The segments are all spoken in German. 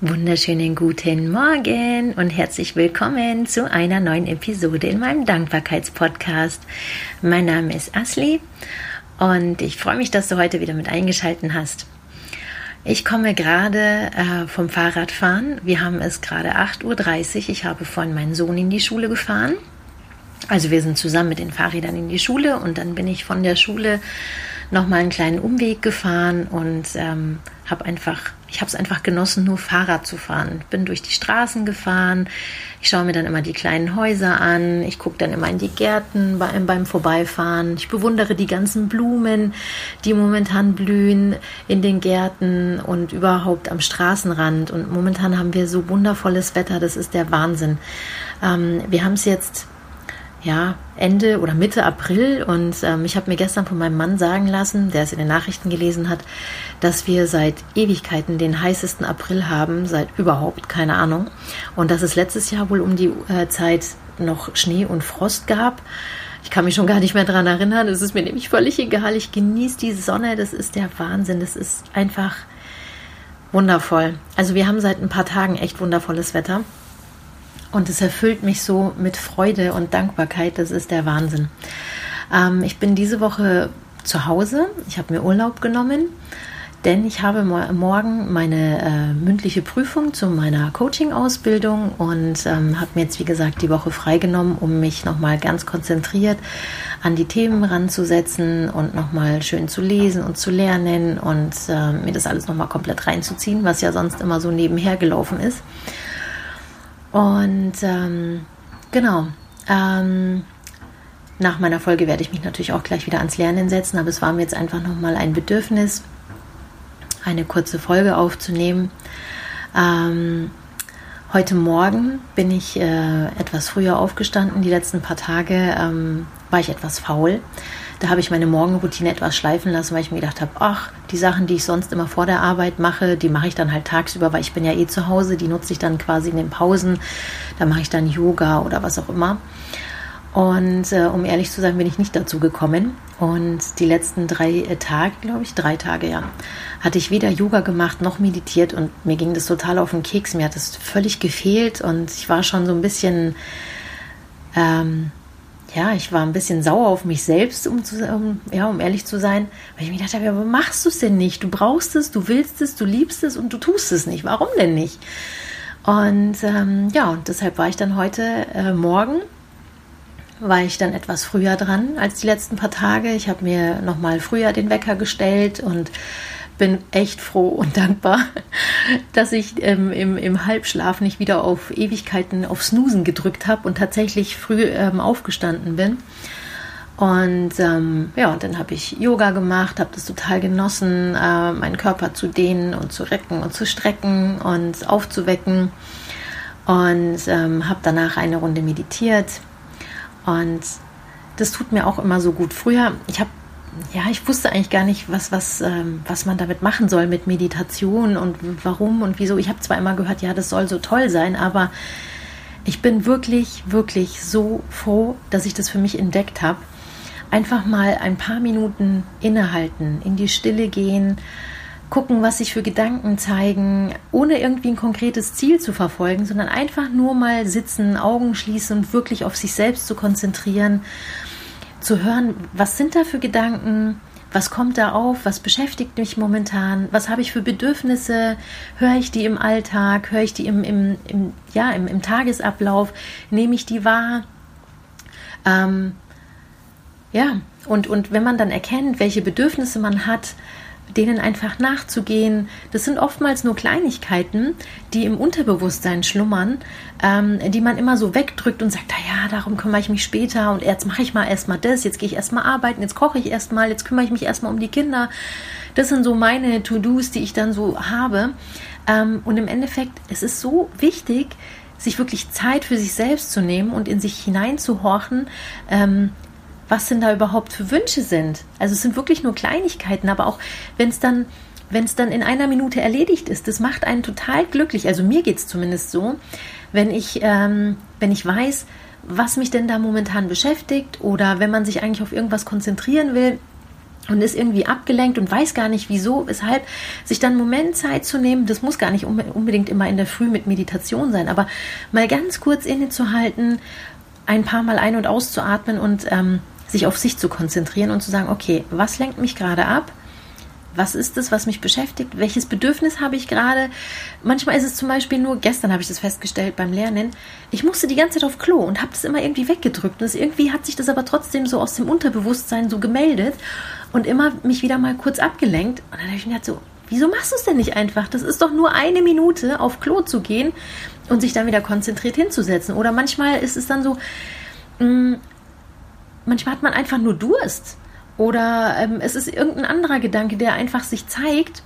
Wunderschönen guten Morgen und herzlich willkommen zu einer neuen Episode in meinem Dankbarkeitspodcast. Mein Name ist Asli und ich freue mich, dass du heute wieder mit eingeschalten hast. Ich komme gerade äh, vom Fahrradfahren. Wir haben es gerade 8.30 Uhr. Ich habe vorhin meinen Sohn in die Schule gefahren. Also wir sind zusammen mit den Fahrrädern in die Schule und dann bin ich von der Schule nochmal einen kleinen Umweg gefahren und ähm, habe einfach, ich habe es einfach genossen, nur Fahrrad zu fahren. Bin durch die Straßen gefahren. Ich schaue mir dann immer die kleinen Häuser an. Ich gucke dann immer in die Gärten beim, beim Vorbeifahren. Ich bewundere die ganzen Blumen, die momentan blühen in den Gärten und überhaupt am Straßenrand. Und momentan haben wir so wundervolles Wetter. Das ist der Wahnsinn. Ähm, wir haben es jetzt ja, Ende oder Mitte April und ähm, ich habe mir gestern von meinem Mann sagen lassen, der es in den Nachrichten gelesen hat, dass wir seit Ewigkeiten den heißesten April haben, seit überhaupt, keine Ahnung. Und dass es letztes Jahr wohl um die äh, Zeit noch Schnee und Frost gab. Ich kann mich schon gar nicht mehr daran erinnern. Es ist mir nämlich völlig egal. Ich genieße die Sonne. Das ist der Wahnsinn. Das ist einfach wundervoll. Also wir haben seit ein paar Tagen echt wundervolles Wetter. Und es erfüllt mich so mit Freude und Dankbarkeit. Das ist der Wahnsinn. Ähm, ich bin diese Woche zu Hause. Ich habe mir Urlaub genommen, denn ich habe morgen meine äh, mündliche Prüfung zu meiner Coaching-Ausbildung und ähm, habe mir jetzt, wie gesagt, die Woche freigenommen, um mich nochmal ganz konzentriert an die Themen ranzusetzen und nochmal schön zu lesen und zu lernen und äh, mir das alles nochmal komplett reinzuziehen, was ja sonst immer so nebenher gelaufen ist. Und ähm, genau, ähm, nach meiner Folge werde ich mich natürlich auch gleich wieder ans Lernen setzen, aber es war mir jetzt einfach nochmal ein Bedürfnis, eine kurze Folge aufzunehmen. Ähm, heute Morgen bin ich äh, etwas früher aufgestanden. Die letzten paar Tage ähm, war ich etwas faul. Da habe ich meine Morgenroutine etwas schleifen lassen, weil ich mir gedacht habe, ach, die Sachen, die ich sonst immer vor der Arbeit mache, die mache ich dann halt tagsüber, weil ich bin ja eh zu Hause, die nutze ich dann quasi in den Pausen. Da mache ich dann Yoga oder was auch immer. Und äh, um ehrlich zu sein, bin ich nicht dazu gekommen. Und die letzten drei äh, Tage, glaube ich, drei Tage, ja, hatte ich weder Yoga gemacht noch meditiert und mir ging das total auf den Keks. Mir hat das völlig gefehlt und ich war schon so ein bisschen ähm, ja, ich war ein bisschen sauer auf mich selbst, um, zu, um, ja, um ehrlich zu sein, weil ich mir gedacht habe, ja, warum machst du es denn nicht? Du brauchst es, du willst es, du liebst es und du tust es nicht. Warum denn nicht? Und ähm, ja, und deshalb war ich dann heute äh, Morgen, war ich dann etwas früher dran als die letzten paar Tage. Ich habe mir nochmal früher den Wecker gestellt und bin echt froh und dankbar, dass ich ähm, im, im Halbschlaf nicht wieder auf Ewigkeiten auf Snoosen gedrückt habe und tatsächlich früh ähm, aufgestanden bin. Und ähm, ja, dann habe ich Yoga gemacht, habe das total genossen, äh, meinen Körper zu dehnen und zu recken und zu strecken und aufzuwecken. Und ähm, habe danach eine Runde meditiert. Und das tut mir auch immer so gut. Früher, ich habe ja, ich wusste eigentlich gar nicht, was, was, ähm, was man damit machen soll mit Meditation und warum und wieso. Ich habe zwar immer gehört, ja, das soll so toll sein, aber ich bin wirklich, wirklich so froh, dass ich das für mich entdeckt habe. Einfach mal ein paar Minuten innehalten, in die Stille gehen, gucken, was sich für Gedanken zeigen, ohne irgendwie ein konkretes Ziel zu verfolgen, sondern einfach nur mal sitzen, Augen schließen und wirklich auf sich selbst zu konzentrieren zu hören, was sind da für Gedanken, was kommt da auf, was beschäftigt mich momentan, was habe ich für Bedürfnisse, höre ich die im Alltag, höre ich die im, im, im ja, im, im, Tagesablauf, nehme ich die wahr. Ähm, ja, und, und wenn man dann erkennt, welche Bedürfnisse man hat, denen einfach nachzugehen. Das sind oftmals nur Kleinigkeiten, die im Unterbewusstsein schlummern, ähm, die man immer so wegdrückt und sagt, ja, darum kümmere ich mich später und jetzt mache ich mal erstmal das, jetzt gehe ich erstmal arbeiten, jetzt koche ich erstmal, jetzt kümmere ich mich erstmal um die Kinder. Das sind so meine To-Dos, die ich dann so habe. Ähm, und im Endeffekt, es ist so wichtig, sich wirklich Zeit für sich selbst zu nehmen und in sich hineinzuhorchen, ähm, was denn da überhaupt für Wünsche sind. Also es sind wirklich nur Kleinigkeiten, aber auch wenn es dann, wenn es dann in einer Minute erledigt ist, das macht einen total glücklich. Also mir geht es zumindest so, wenn ich, ähm, wenn ich weiß, was mich denn da momentan beschäftigt oder wenn man sich eigentlich auf irgendwas konzentrieren will und ist irgendwie abgelenkt und weiß gar nicht wieso, weshalb, sich dann einen Moment Zeit zu nehmen, das muss gar nicht unbedingt immer in der Früh mit Meditation sein, aber mal ganz kurz innezuhalten, ein paar Mal ein- und auszuatmen und ähm, sich auf sich zu konzentrieren und zu sagen, okay, was lenkt mich gerade ab? Was ist es, was mich beschäftigt? Welches Bedürfnis habe ich gerade? Manchmal ist es zum Beispiel nur, gestern habe ich das festgestellt beim Lernen, ich musste die ganze Zeit auf Klo und habe das immer irgendwie weggedrückt. Und irgendwie hat sich das aber trotzdem so aus dem Unterbewusstsein so gemeldet und immer mich wieder mal kurz abgelenkt. Und dann habe ich mir gedacht, so, wieso machst du es denn nicht einfach? Das ist doch nur eine Minute, auf Klo zu gehen und sich dann wieder konzentriert hinzusetzen. Oder manchmal ist es dann so, mh, mm, manchmal hat man einfach nur Durst. Oder ähm, es ist irgendein anderer Gedanke, der einfach sich zeigt.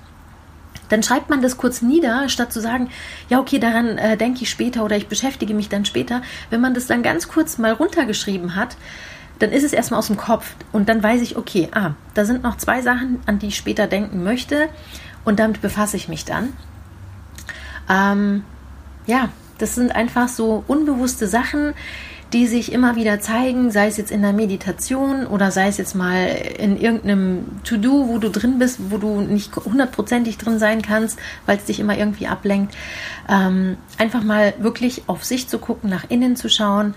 Dann schreibt man das kurz nieder, statt zu sagen, ja, okay, daran äh, denke ich später oder ich beschäftige mich dann später. Wenn man das dann ganz kurz mal runtergeschrieben hat, dann ist es erstmal aus dem Kopf und dann weiß ich, okay, ah, da sind noch zwei Sachen, an die ich später denken möchte und damit befasse ich mich dann. Ähm, ja, das sind einfach so unbewusste Sachen, die sich immer wieder zeigen, sei es jetzt in der Meditation oder sei es jetzt mal in irgendeinem To-Do, wo du drin bist, wo du nicht hundertprozentig drin sein kannst, weil es dich immer irgendwie ablenkt. Ähm, einfach mal wirklich auf sich zu gucken, nach innen zu schauen,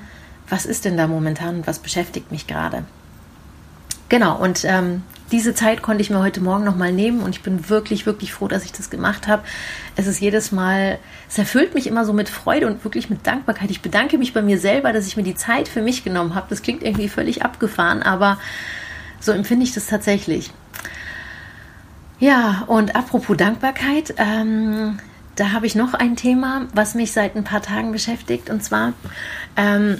was ist denn da momentan und was beschäftigt mich gerade. Genau, und ähm, diese Zeit konnte ich mir heute Morgen nochmal nehmen und ich bin wirklich, wirklich froh, dass ich das gemacht habe. Es ist jedes Mal, es erfüllt mich immer so mit Freude und wirklich mit Dankbarkeit. Ich bedanke mich bei mir selber, dass ich mir die Zeit für mich genommen habe. Das klingt irgendwie völlig abgefahren, aber so empfinde ich das tatsächlich. Ja, und apropos Dankbarkeit, ähm, da habe ich noch ein Thema, was mich seit ein paar Tagen beschäftigt. Und zwar ähm,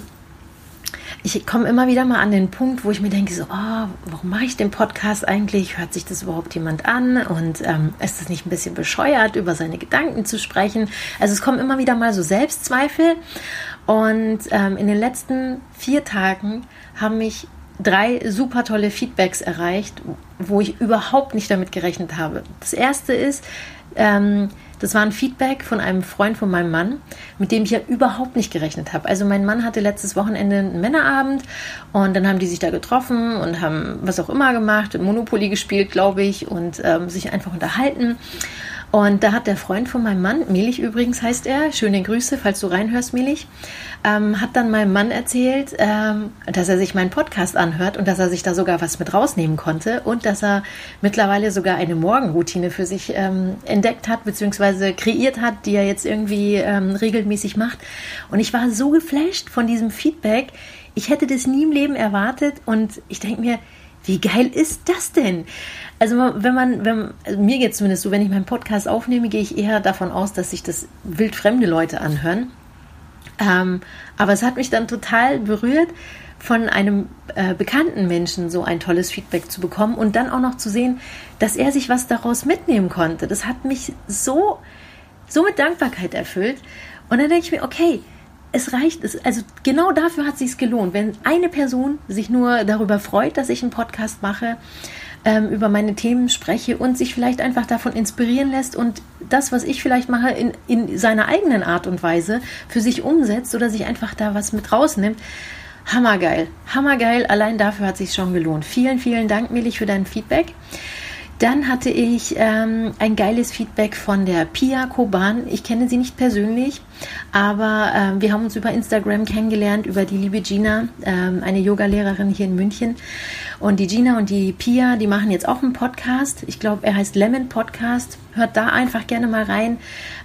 ich komme immer wieder mal an den Punkt, wo ich mir denke, so, oh, warum mache ich den Podcast eigentlich? Hört sich das überhaupt jemand an? Und ähm, ist es nicht ein bisschen bescheuert, über seine Gedanken zu sprechen? Also es kommen immer wieder mal so Selbstzweifel. Und ähm, in den letzten vier Tagen haben mich drei super tolle Feedbacks erreicht, wo ich überhaupt nicht damit gerechnet habe. Das erste ist, ähm, das war ein Feedback von einem Freund von meinem Mann, mit dem ich ja überhaupt nicht gerechnet habe. Also mein Mann hatte letztes Wochenende einen Männerabend und dann haben die sich da getroffen und haben was auch immer gemacht, Monopoly gespielt, glaube ich, und ähm, sich einfach unterhalten. Und da hat der Freund von meinem Mann, Melich übrigens heißt er, schöne Grüße, falls du reinhörst, Melich, ähm, hat dann meinem Mann erzählt, ähm, dass er sich meinen Podcast anhört und dass er sich da sogar was mit rausnehmen konnte und dass er mittlerweile sogar eine Morgenroutine für sich ähm, entdeckt hat, beziehungsweise kreiert hat, die er jetzt irgendwie ähm, regelmäßig macht. Und ich war so geflasht von diesem Feedback. Ich hätte das nie im Leben erwartet und ich denke mir, wie geil ist das denn? Also wenn man, wenn, also mir geht es zumindest so, wenn ich meinen Podcast aufnehme, gehe ich eher davon aus, dass sich das wildfremde Leute anhören. Ähm, aber es hat mich dann total berührt, von einem äh, bekannten Menschen so ein tolles Feedback zu bekommen und dann auch noch zu sehen, dass er sich was daraus mitnehmen konnte. Das hat mich so, so mit Dankbarkeit erfüllt. Und dann denke ich mir, okay, es reicht, es, also genau dafür hat es gelohnt. Wenn eine Person sich nur darüber freut, dass ich einen Podcast mache, ähm, über meine Themen spreche und sich vielleicht einfach davon inspirieren lässt und das, was ich vielleicht mache, in, in seiner eigenen Art und Weise für sich umsetzt oder sich einfach da was mit rausnimmt. Hammergeil, hammergeil. Allein dafür hat sich schon gelohnt. Vielen, vielen Dank, Milich, für dein Feedback. Dann hatte ich ähm, ein geiles Feedback von der Pia Koban. Ich kenne sie nicht persönlich, aber ähm, wir haben uns über Instagram kennengelernt, über die liebe Gina, ähm, eine Yogalehrerin hier in München. Und die Gina und die Pia, die machen jetzt auch einen Podcast. Ich glaube, er heißt Lemon Podcast. Hört da einfach gerne mal rein.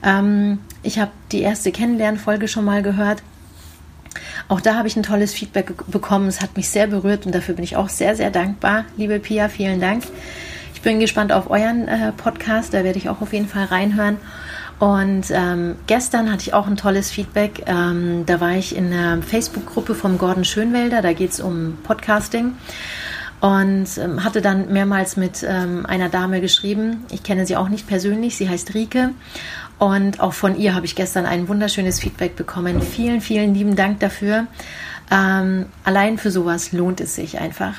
Ähm, ich habe die erste Kennenlernfolge schon mal gehört. Auch da habe ich ein tolles Feedback bekommen. Es hat mich sehr berührt und dafür bin ich auch sehr, sehr dankbar. Liebe Pia, vielen Dank. Ich bin gespannt auf euren äh, Podcast, da werde ich auch auf jeden Fall reinhören. Und ähm, gestern hatte ich auch ein tolles Feedback. Ähm, da war ich in der Facebook-Gruppe vom Gordon Schönwelder, da geht es um Podcasting. Und ähm, hatte dann mehrmals mit ähm, einer Dame geschrieben. Ich kenne sie auch nicht persönlich, sie heißt Rike. Und auch von ihr habe ich gestern ein wunderschönes Feedback bekommen. Vielen, vielen lieben Dank dafür. Ähm, allein für sowas lohnt es sich einfach.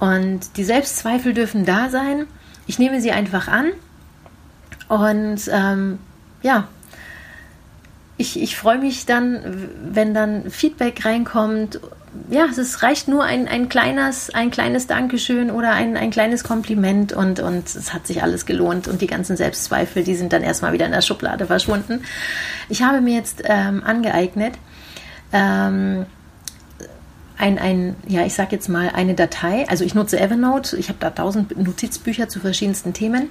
Und die Selbstzweifel dürfen da sein. Ich nehme sie einfach an. Und ähm, ja, ich, ich freue mich dann, wenn dann Feedback reinkommt, ja, es reicht nur ein, ein, kleines, ein kleines Dankeschön oder ein, ein kleines Kompliment und, und es hat sich alles gelohnt und die ganzen Selbstzweifel, die sind dann erstmal wieder in der Schublade verschwunden. Ich habe mir jetzt ähm, angeeignet, ähm, ein, ein, ja, ich sag jetzt mal eine Datei. Also ich nutze Evernote. Ich habe da tausend Notizbücher zu verschiedensten Themen.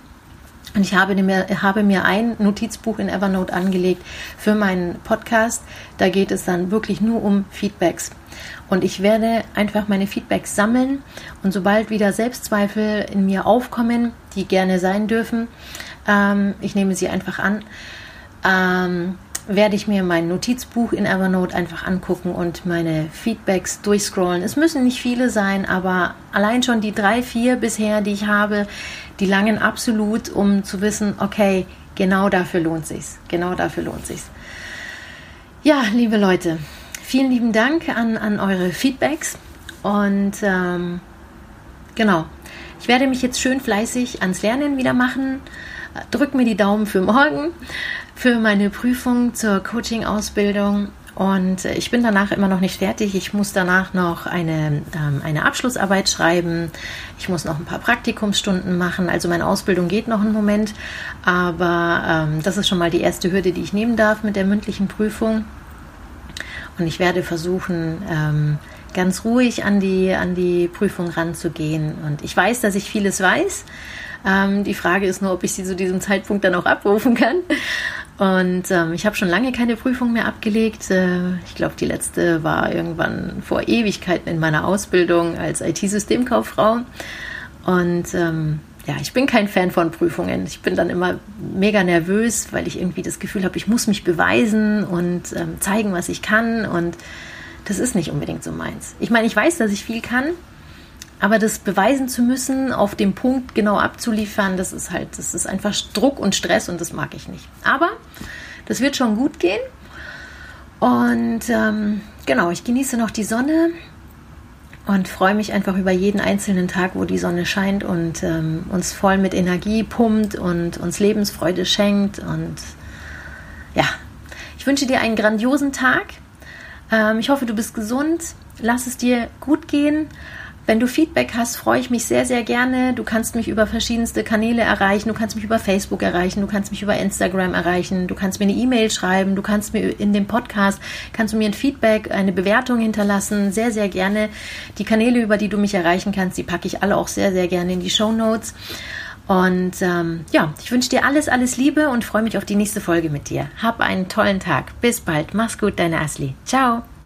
Und ich habe mir, habe mir ein Notizbuch in Evernote angelegt für meinen Podcast. Da geht es dann wirklich nur um Feedbacks. Und ich werde einfach meine Feedbacks sammeln. Und sobald wieder Selbstzweifel in mir aufkommen, die gerne sein dürfen, ähm, ich nehme sie einfach an, ähm, werde ich mir mein Notizbuch in Evernote einfach angucken und meine Feedbacks durchscrollen. Es müssen nicht viele sein, aber allein schon die drei, vier bisher, die ich habe, die langen absolut, um zu wissen, okay, genau dafür lohnt sich's. Genau dafür lohnt sich's. Ja, liebe Leute, vielen lieben Dank an, an eure Feedbacks und ähm, genau. Ich werde mich jetzt schön fleißig ans Lernen wieder machen. Drück mir die Daumen für morgen für meine Prüfung zur Coaching-Ausbildung. Und ich bin danach immer noch nicht fertig. Ich muss danach noch eine, ähm, eine Abschlussarbeit schreiben. Ich muss noch ein paar Praktikumsstunden machen. Also meine Ausbildung geht noch einen Moment. Aber ähm, das ist schon mal die erste Hürde, die ich nehmen darf mit der mündlichen Prüfung. Und ich werde versuchen, ähm, ganz ruhig an die, an die Prüfung ranzugehen. Und ich weiß, dass ich vieles weiß. Ähm, die Frage ist nur, ob ich sie zu diesem Zeitpunkt dann auch abrufen kann. Und ähm, ich habe schon lange keine Prüfung mehr abgelegt. Äh, ich glaube, die letzte war irgendwann vor Ewigkeiten in meiner Ausbildung als IT-Systemkauffrau. Und ähm, ja, ich bin kein Fan von Prüfungen. Ich bin dann immer mega nervös, weil ich irgendwie das Gefühl habe, ich muss mich beweisen und ähm, zeigen, was ich kann. Und das ist nicht unbedingt so meins. Ich meine, ich weiß, dass ich viel kann, aber das beweisen zu müssen, auf dem Punkt genau abzuliefern, das ist halt, das ist einfach Druck und Stress und das mag ich nicht. Aber das wird schon gut gehen. Und ähm, genau, ich genieße noch die Sonne und freue mich einfach über jeden einzelnen Tag, wo die Sonne scheint und ähm, uns voll mit Energie pumpt und uns Lebensfreude schenkt. Und ja, ich wünsche dir einen grandiosen Tag. Ähm, ich hoffe, du bist gesund. Lass es dir gut gehen wenn du Feedback hast, freue ich mich sehr, sehr gerne. Du kannst mich über verschiedenste Kanäle erreichen. Du kannst mich über Facebook erreichen. Du kannst mich über Instagram erreichen. Du kannst mir eine E-Mail schreiben. Du kannst mir in dem Podcast, kannst du mir ein Feedback, eine Bewertung hinterlassen. Sehr, sehr gerne. Die Kanäle, über die du mich erreichen kannst, die packe ich alle auch sehr, sehr gerne in die Show Notes. Und ähm, ja, ich wünsche dir alles, alles Liebe und freue mich auf die nächste Folge mit dir. Hab einen tollen Tag. Bis bald. Mach's gut, deine Asli. Ciao.